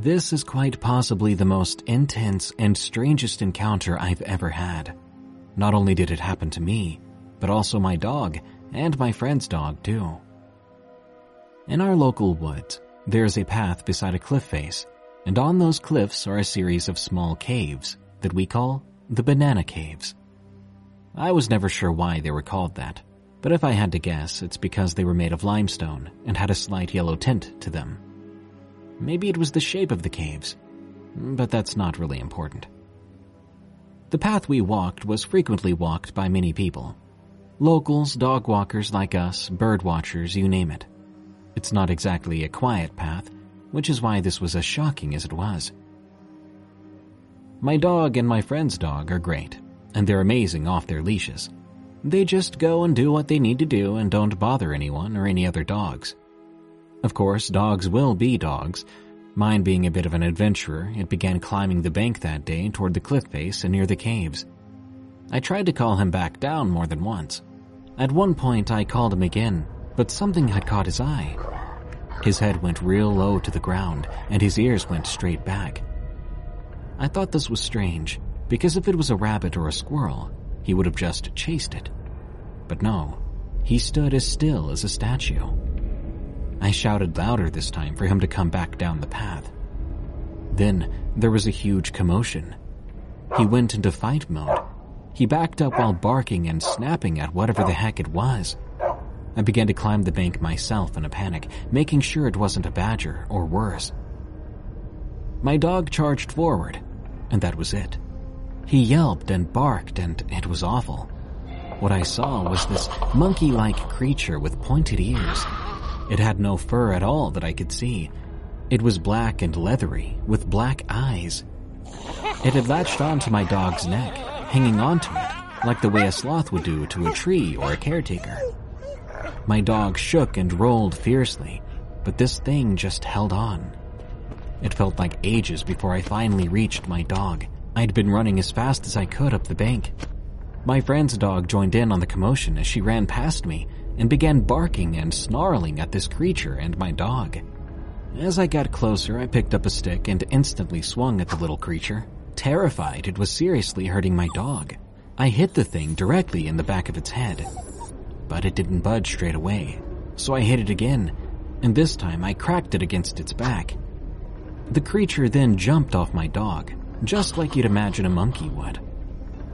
This is quite possibly the most intense and strangest encounter I've ever had. Not only did it happen to me, but also my dog and my friend's dog too. In our local woods, there's a path beside a cliff face, and on those cliffs are a series of small caves that we call the banana caves. I was never sure why they were called that, but if I had to guess, it's because they were made of limestone and had a slight yellow tint to them. Maybe it was the shape of the caves, but that's not really important. The path we walked was frequently walked by many people. Locals, dog walkers like us, bird watchers, you name it. It's not exactly a quiet path, which is why this was as shocking as it was. My dog and my friend's dog are great, and they're amazing off their leashes. They just go and do what they need to do and don't bother anyone or any other dogs. Of course, dogs will be dogs. Mine being a bit of an adventurer, it began climbing the bank that day toward the cliff face and near the caves. I tried to call him back down more than once. At one point, I called him again, but something had caught his eye. His head went real low to the ground, and his ears went straight back. I thought this was strange, because if it was a rabbit or a squirrel, he would have just chased it. But no, he stood as still as a statue. I shouted louder this time for him to come back down the path. Then there was a huge commotion. He went into fight mode. He backed up while barking and snapping at whatever the heck it was. I began to climb the bank myself in a panic, making sure it wasn't a badger or worse. My dog charged forward, and that was it. He yelped and barked, and it was awful. What I saw was this monkey like creature with pointed ears. It had no fur at all that I could see. It was black and leathery, with black eyes. It had latched onto my dog's neck, hanging onto it, like the way a sloth would do to a tree or a caretaker. My dog shook and rolled fiercely, but this thing just held on. It felt like ages before I finally reached my dog. I'd been running as fast as I could up the bank. My friend's dog joined in on the commotion as she ran past me, and began barking and snarling at this creature and my dog. As I got closer, I picked up a stick and instantly swung at the little creature, terrified it was seriously hurting my dog. I hit the thing directly in the back of its head, but it didn't budge straight away, so I hit it again, and this time I cracked it against its back. The creature then jumped off my dog, just like you'd imagine a monkey would.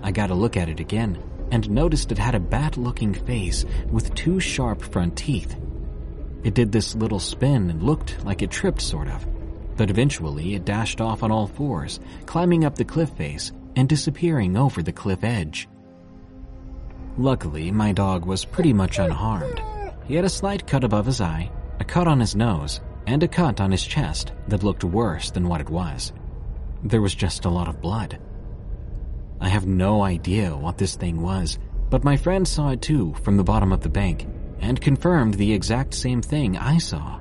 I got a look at it again, and noticed it had a bat-looking face with two sharp front teeth. It did this little spin and looked like it tripped sort of, but eventually it dashed off on all fours, climbing up the cliff face and disappearing over the cliff edge. Luckily, my dog was pretty much unharmed. He had a slight cut above his eye, a cut on his nose, and a cut on his chest that looked worse than what it was. There was just a lot of blood. I have no idea what this thing was, but my friend saw it too from the bottom of the bank and confirmed the exact same thing I saw.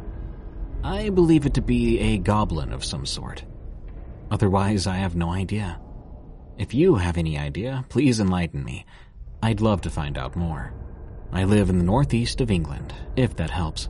I believe it to be a goblin of some sort. Otherwise, I have no idea. If you have any idea, please enlighten me. I'd love to find out more. I live in the northeast of England, if that helps.